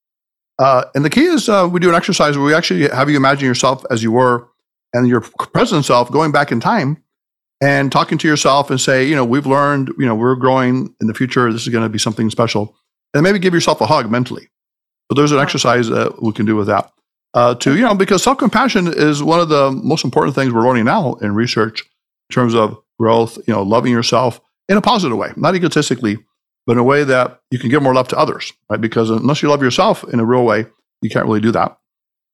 Uh, and the key is uh, we do an exercise where we actually have you imagine yourself as you were and your present self going back in time and talking to yourself and say, you know, we've learned, you know, we're growing in the future. This is going to be something special. And maybe give yourself a hug mentally. So there's an exercise that we can do with that. Uh, to, you know, because self compassion is one of the most important things we're learning now in research in terms of growth, you know, loving yourself in a positive way, not egotistically, but in a way that you can give more love to others, right? Because unless you love yourself in a real way, you can't really do that.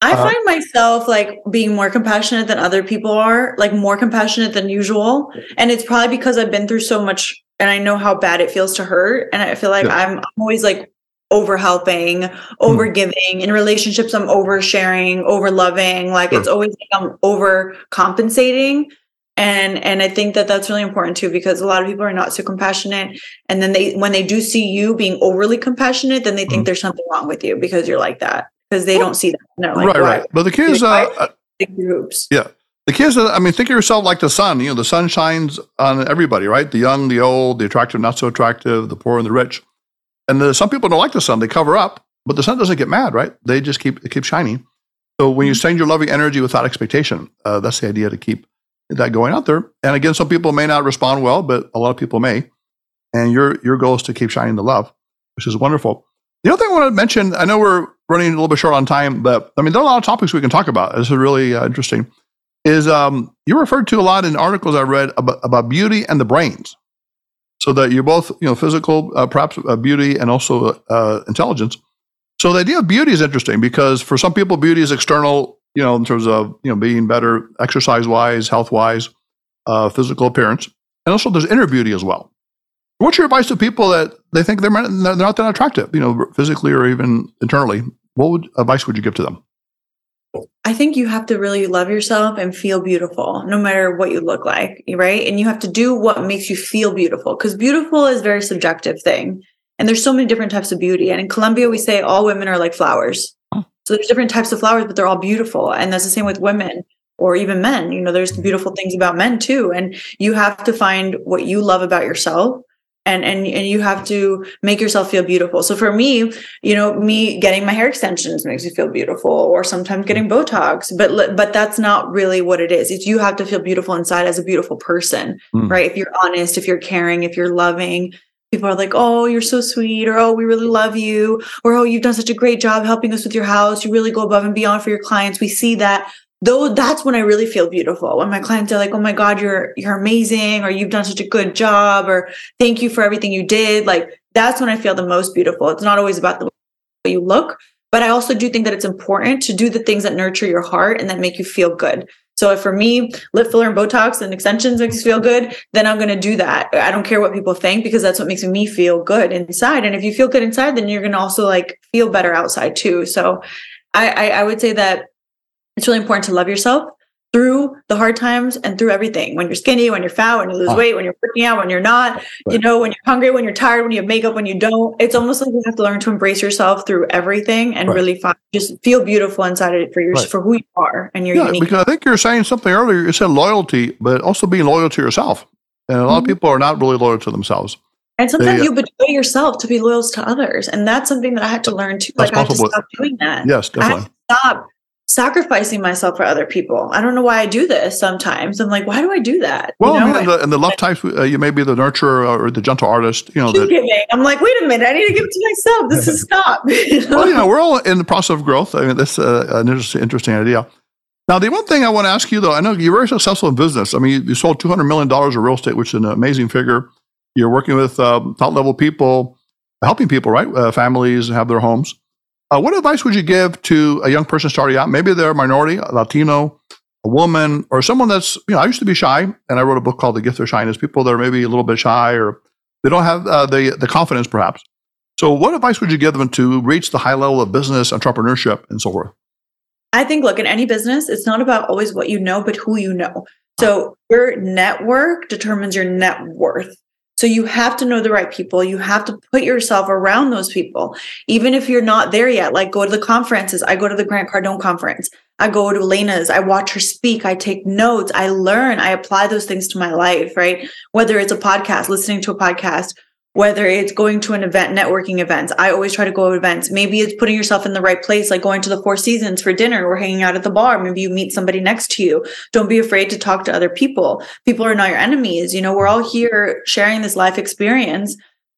I Uh, find myself like being more compassionate than other people are, like more compassionate than usual. And it's probably because I've been through so much and I know how bad it feels to hurt. And I feel like Yeah. I'm, I'm always like over helping, over giving. In relationships, I'm oversharing, over loving. Like Sure. it's always like I'm over compensating. And and I think that that's really important too because a lot of people are not so compassionate, and then they when they do see you being overly compassionate, then they think Mhm. there's something wrong with you because you're like that because they don't see that. They're like, right, "Why?" right. But the kids is, uh, Like, uh, groups. the kids uh, I mean, think of yourself like the sun. You know, the sun shines on everybody, right? The young, the old, the attractive, not so attractive, the poor and the rich. And the, some people don't like the sun; they cover up, but the sun doesn't get mad, right? They just keep it keeps shining. So when you send your loving energy without expectation, uh, that's the idea to keep that going out there. And again, some people may not respond well, but a lot of people may. And your your goal is to keep shining the love, which is wonderful. The other thing I want to mention, I know we're running a little bit short on time, but I mean, there are a lot of topics we can talk about. This is really uh, interesting. Is um, you referred to a lot in articles I read about, about beauty and the brains, so that you're both you know physical, uh, perhaps uh, beauty and also uh, intelligence. So the idea of beauty is interesting because for some people, beauty is external, you know, in terms of you know being better exercise wise, health wise, uh, physical appearance, and also there's inner beauty as well. What's your advice to people that they think they're they're not that attractive, you know, physically or even internally? What would advice would you give to them? I think you have to really love yourself and feel beautiful, no matter what you look like, right? And you have to do what makes you feel beautiful because beautiful is very subjective thing. And there's so many different types of beauty. And in Colombia, we say all women are like flowers. So there's different types of flowers, but they're all beautiful. And that's the same with women or even men. You know, there's beautiful things about men too. And you have to find what you love about yourself and and and you have to make yourself feel beautiful. So for me, you know, me getting my hair extensions makes me feel beautiful, or sometimes getting Botox. But but that's not really what it is. It's you have to feel beautiful inside as a beautiful person, Mm. right? If you're honest, if you're caring, if you're loving. People are like, "Oh, you're so sweet," or "Oh, we really love you," or "Oh, you've done such a great job helping us with your house. You really go above and beyond for your clients." We see that, though that's when I really feel beautiful. When my clients are like, "Oh my god, you're you're amazing," or "You've done such a good job," or "Thank you for everything you did." Like that's when I feel the most beautiful. It's not always about the way you look, but I also do think that it's important to do the things that nurture your heart and that make you feel good. So if for me, lip filler and Botox and extensions makes me feel good, then I'm going to do that. I don't care what people think because that's what makes me feel good inside. And if you feel good inside, then you're going to also like feel better outside too. So I, I, I would say that it's really important to love yourself through the hard times and through everything. When you're skinny, when you're fat, when you lose oh. weight, when you're working out, when you're not, right. you know, when you're hungry, when you're tired, when you have makeup, when you don't. It's almost like you have to learn to embrace yourself through everything and right. really find, just feel beautiful inside of it for your right. for who you are and your yeah, unique. Because I think you're saying something earlier. You said loyalty, but also being loyal to yourself. And a lot mm-hmm. of people are not really loyal to themselves. And sometimes they, you betray yourself to be loyal to others. And that's something that I had to learn too. Like I had to stop doing that. Yes, definitely. stop sacrificing myself for other people. I don't know why I do this sometimes. I'm like, why do I do that? Well, you know? I mean, and, the, and the love types, uh, you may be the nurturer or the gentle artist, you know. That, I'm like, wait a minute, I need to give it to myself. This is [laughs] stop. [laughs] you know? Well, you know, we're all in the process of growth. I mean, that's uh, an interesting, interesting idea. Now, the one thing I want to ask you, though, I know you're very successful in business. I mean, you, you sold $200 million of real estate, which is an amazing figure. You're working with um, top level people, helping people, right? Uh, families have their homes. Uh, what advice would you give to a young person starting out? Maybe they're a minority, a Latino, a woman, or someone that's, you know, I used to be shy and I wrote a book called The Gift of Shyness. People that are maybe a little bit shy or they don't have uh, the, the confidence perhaps. So, what advice would you give them to reach the high level of business, entrepreneurship, and so forth? I think, look, in any business, it's not about always what you know, but who you know. So, your network determines your net worth. So you have to know the right people. You have to put yourself around those people. Even if you're not there yet, like go to the conferences. I go to the Grant Cardone conference. I go to Elena's. I watch her speak. I take notes. I learn. I apply those things to my life, right? Whether it's a podcast, listening to a podcast, whether it's going to an event, networking events. I always try to go to events. Maybe it's putting yourself in the right place, like going to the Four Seasons for dinner or hanging out at the bar. Maybe you meet somebody next to you. Don't be afraid to talk to other people. People are not your enemies. You know, we're all here sharing this life experience.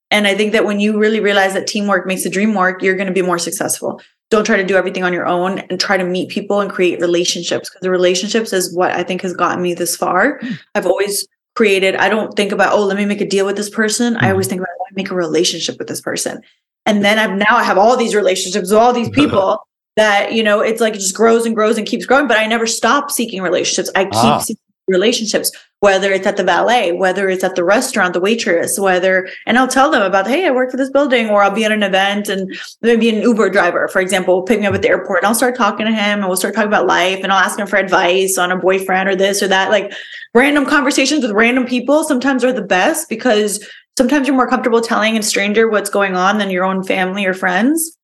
And I think that when you really realize that teamwork makes the dream work, you're going to be more successful. Don't try to do everything on your own and try to meet people and create relationships because the relationships is what I think has gotten me this far. Hmm. I've always created i don't think about oh let me make a deal with this person mm-hmm. i always mm-hmm. think about I make a relationship with this person and then i've now i have all these relationships with all these [laughs] people that you know it's like it just grows and grows and keeps growing but i never stop seeking relationships i keep ah. seeking relationships whether it's at the valet whether it's at the restaurant the waitress whether and i'll tell them about hey i work for this building or i'll be at an event and maybe an uber driver for example will pick me up at the airport and i'll start talking to him and we'll start talking about life and i'll ask him for advice on a boyfriend or this or that. Like random conversations with random people sometimes are the best because sometimes you're more comfortable telling a stranger what's going on than your own family or friends.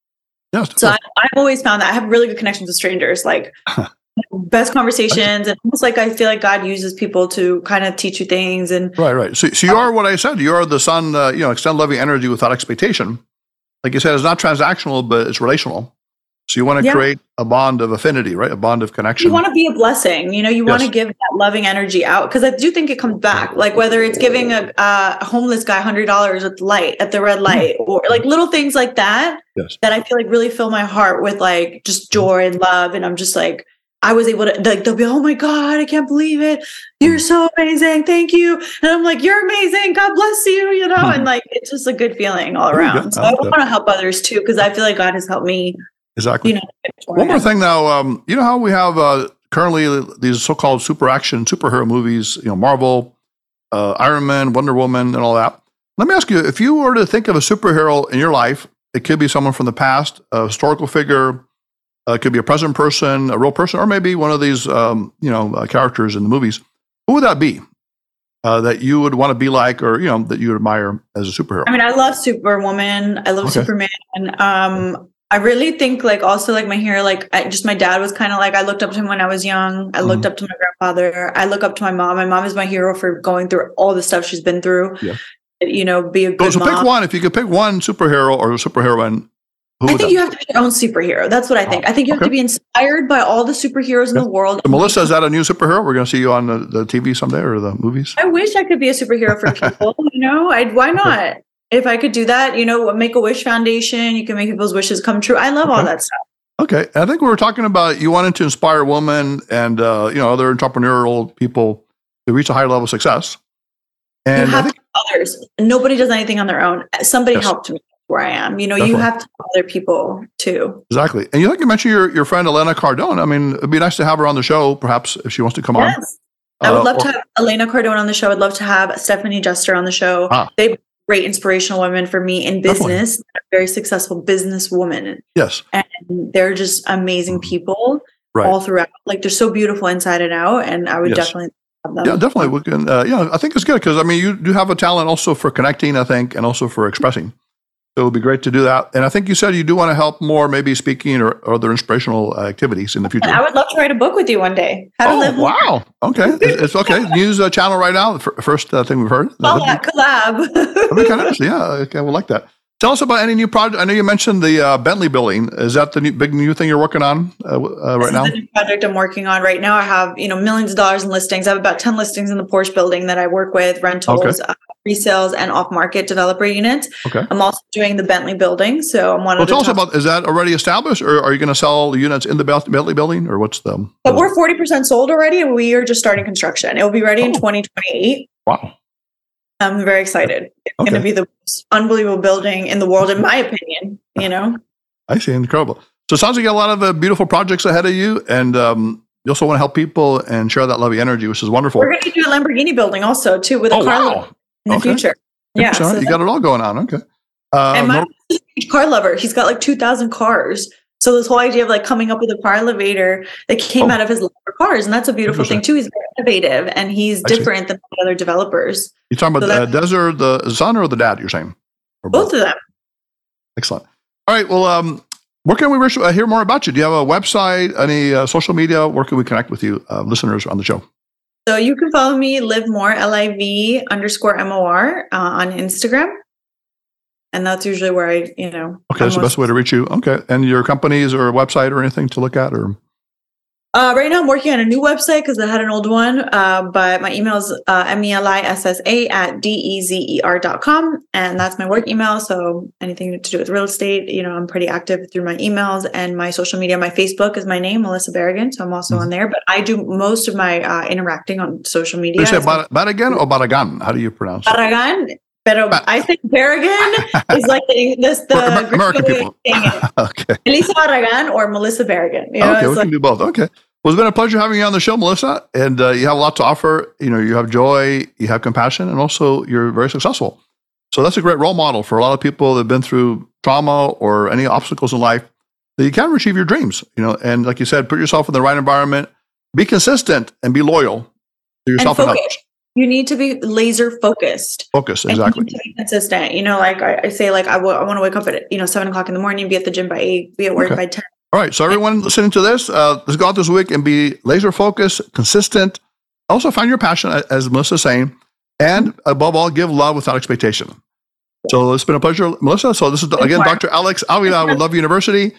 Yes, so I, i've always found that i have really good connections with strangers like [laughs] best conversations and almost like I feel like God uses people to kind of teach you things and right right so, so you are what I said you are the son uh, you know extend loving energy without expectation like you said it's not transactional but it's relational so you want to yeah. create a bond of affinity right a bond of connection you want to be a blessing you know you yes. want to give that loving energy out because I do think it comes back like whether it's giving a, a homeless guy hundred dollars at the light at the red mm-hmm. light or like little things like that yes. that I feel like really fill my heart with like just joy and love and I'm just like I was able to like they'll be, oh my God, I can't believe it. You're mm. so amazing. Thank you. And I'm like, you're amazing. God bless you, you know, and like it's just a good feeling all around. So I want to help others too, because I feel like God has helped me. Exactly. You know, one more thing now, um, you know how we have uh, currently these so-called super action superhero movies, you know, Marvel, uh, Iron Man, Wonder Woman, and all that. Let me ask you, if you were to think of a superhero in your life, it could be someone from the past, a historical figure, uh, it could be a present person, a real person, or maybe one of these, um, you know, uh, characters in the movies. Who would that be? Uh, that you would want to be like, or you know, that you admire as a superhero? I mean, I love Superwoman. I love okay. Superman. Um, I really think like also like my hero, like I, just my dad was kind of like I looked up to him when I was young. I looked mm-hmm. up to my grandfather. I look up to my mom. My mom is my hero for going through all the stuff she's been through. Yeah. You know, be a good. So, so pick one. If you could pick one superhero or superheroine I think you have to be your own superhero. That's what I think. I think you have okay. to be inspired by all the superheroes in the world. So Melissa, is that a new superhero? We're going to see you on the, the, TV someday or the movies? I wish I could be a superhero for [laughs] people. you know, I'd, why not? If I could do that, you know, Make a Wish Foundation, you can make people's wishes come true. I love okay. all that stuff. Okay, I think we were talking about you wanted to inspire women and uh, you know other entrepreneurial people to reach a higher level of success. you And I have think, others. Nobody does anything on their own. Somebody Yes. helped me where I am. You know, Definitely. you have to other people too. exactly, and you think you mentioned your your friend Elena Cardone. I mean, it'd be nice to have her on the show, perhaps if she wants to come on. I would Uh, love or- to have Elena Cardone on the show. I'd love to have Stephanie Jester on the show. Ah. They're great inspirational women for me in Definitely. business, very successful businesswoman. Yes, And they're just amazing people right. all throughout. Like they're so beautiful inside and out. And I would Yes. definitely. Yeah, definitely. We can. Uh, yeah, I think it's good because I mean, you do have a talent also for connecting. I think, and also for expressing. So it would be great to do that. And I think you said you do want to help more, maybe speaking or, or other inspirational uh, activities in the future. I would love to write a book with you one day. How to oh, live more. wow. Okay, [laughs] it's, it's okay. News uh, channel right now. The fir- first uh, thing we've heard. Call That'd collab. that'd be kind of interesting. Yeah, okay, we'll like that. Tell us about any new project. I know you mentioned the uh, Bentley building. Is that the new, big new thing you're working on uh, uh, right now? the new project I'm working on right now. I have, you know, millions of dollars in listings. I have about 10 listings in the Porsche building that I work with, rentals, uh, resales, and off-market developer units. Okay. I'm also doing the Bentley building. So I'm one Well, of the tell us about. Is that already established, or are you going to sell the units in the Bentley building, or what's the? But we're 40% sold already, and we are just starting construction. It will be ready in Oh. 2028. Wow. I'm very excited. It's going to be the most unbelievable building in the world, in my opinion. You know, I see. Incredible. So it sounds like you got a lot of uh, beautiful projects ahead of you, and um, you also want to help people and share that lovely energy, which is wonderful. we're going to do a Lamborghini building also too with a Oh car wow! In the Okay. future. Yeah, so you got it all going on. Okay. Uh, and my Nor- husband's a car lover. He's got like 2,000 cars. So this whole idea of like coming up with a car elevator that came Oh. out of his love for cars, and that's a beautiful thing too. He's very innovative and he's I see. different than the other developers. You're talking about so uh, that- Dezer, the son, or the dad? You're saying? Or Both of them. Excellent. All right. Well, um, where can we uh, hear more about you? Do you have a website, any uh, social media? Where can we connect with you, uh, listeners on the show? So you can follow me, live more, L I V underscore M O R uh, on Instagram. And that's usually where I, you know. Okay, that's the best way to reach you. Okay, and your companies or website or anything to look at, or Uh, right now, I'm working on a new website because I had an old one. Uh, but my email is uh, M-E-L-I-S-S-A at D-E-Z-E-R dot com. And that's my work email. So anything to do with real estate, you know, I'm pretty active through my emails and my social media. My Facebook is my name, Melissa Berrigan. So I'm also Mhm. on there. But I do most of my uh, interacting on social media. you say It's Bar- Baragan or Baragan? How do you pronounce it? Barragan. Pero Ba- I think Berrigan [laughs] is like the, this, the American people. [laughs] okay. Elisa Barragan or Melissa Berrigan. You know, okay, we it's can like, do both. Okay. Well, it's been a pleasure having you on the show, Melissa. And uh, you have a lot to offer. You know, you have joy, you have compassion, and also you're very successful. So that's a great role model for a lot of people that have been through trauma or any obstacles in life that you can achieve your dreams. You know, and like you said, put yourself in the right environment, be consistent, and be loyal to yourself and, focus. others. You need to be laser focused. Focus, And you exactly. need to be consistent. You know, like I, I say, like I want to wake up at you know seven o'clock in the morning, be at the gym by eight, be at work Okay. by ten. All right. So everyone listening to this, uh, let's go out this week and be laser focused, consistent. Also find your passion, as Melissa's saying, and above all, give love without expectation. So it's been a pleasure, Melissa. So this is again. Dr. Alex Avila with Love University.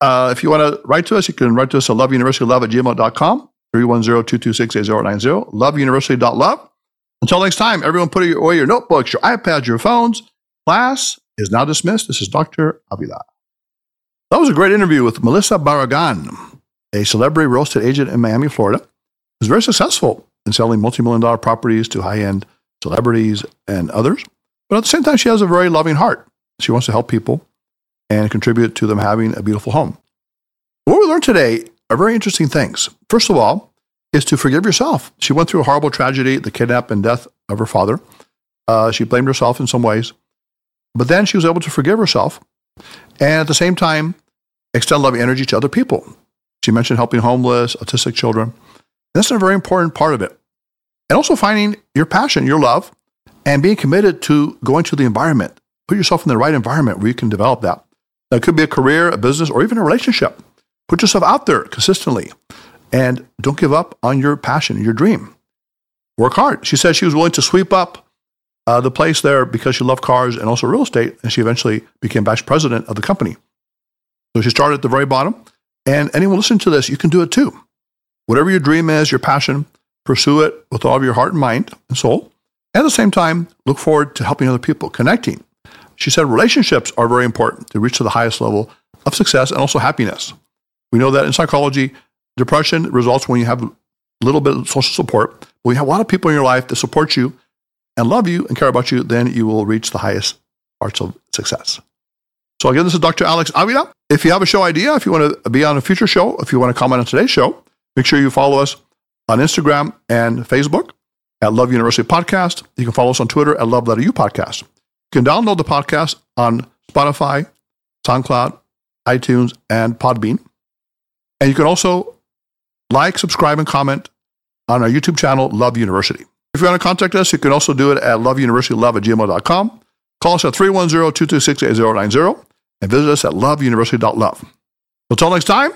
Uh, if you want to write to us, you can write to us at loveuniversitylove at gmail.com, 310-226-8090, loveuniversity.love. Until next time, everyone put away your notebooks, your iPads, your phones. Class is now dismissed. This is Dr. Avila. That was a great interview with Melissa Barragan, a celebrity real estate agent in Miami, Florida, who's very successful in selling multi-million dollar properties to high-end celebrities and others. But at the same time, she has a very loving heart. She wants to help people and contribute to them having a beautiful home. What we learned today are very interesting things. First of all, is to forgive yourself. She went through a horrible tragedy, the kidnap and death of her father. Uh, she blamed herself in some ways, but then she was able to forgive herself and at the same time extend loving energy to other people. She mentioned helping homeless, autistic children. That's a very important part of it. And also finding your passion, your love, and being committed to going to the environment. Put yourself in the right environment where you can develop that. That could be a career, a business, or even a relationship. Put yourself out there consistently and don't give up on your passion, your dream. Work hard. She said she was willing to sweep up uh, the place there because she loved cars and also real estate, and she eventually became vice president of the company. So she started at the very bottom. And anyone listening to this, you can do it too. Whatever your dream is, your passion, pursue it with all of your heart and mind and soul. At the same time, look forward to helping other people, connecting. She said relationships are very important to reach to the highest level of success and also happiness. We know that in psychology, depression results when you have a little bit of social support. When you have a lot of people in your life that support you and love you and care about you, then you will reach the highest parts of success. So again, this is Dr. Alex Avila. If you have a show idea, if you want to be on a future show, if you want to comment on today's show, make sure you follow us on Instagram and Facebook at Love University Podcast. You can follow us on Twitter at Love Letter U Podcast. You can download the podcast on Spotify, SoundCloud, iTunes, and Podbean. And you can also like, subscribe, and comment on our YouTube channel, Love University. If you want to contact us, you can also do it at loveuniversitylove at gmail.com. Call us at 310-226-8090 and visit us at loveuniversity.love. Until next time,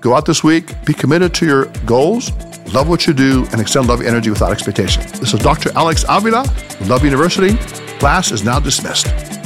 go out this week, be committed to your goals, love what you do, and extend love energy without expectation. This is Dr. Alex Avila, Love University. Class is now dismissed.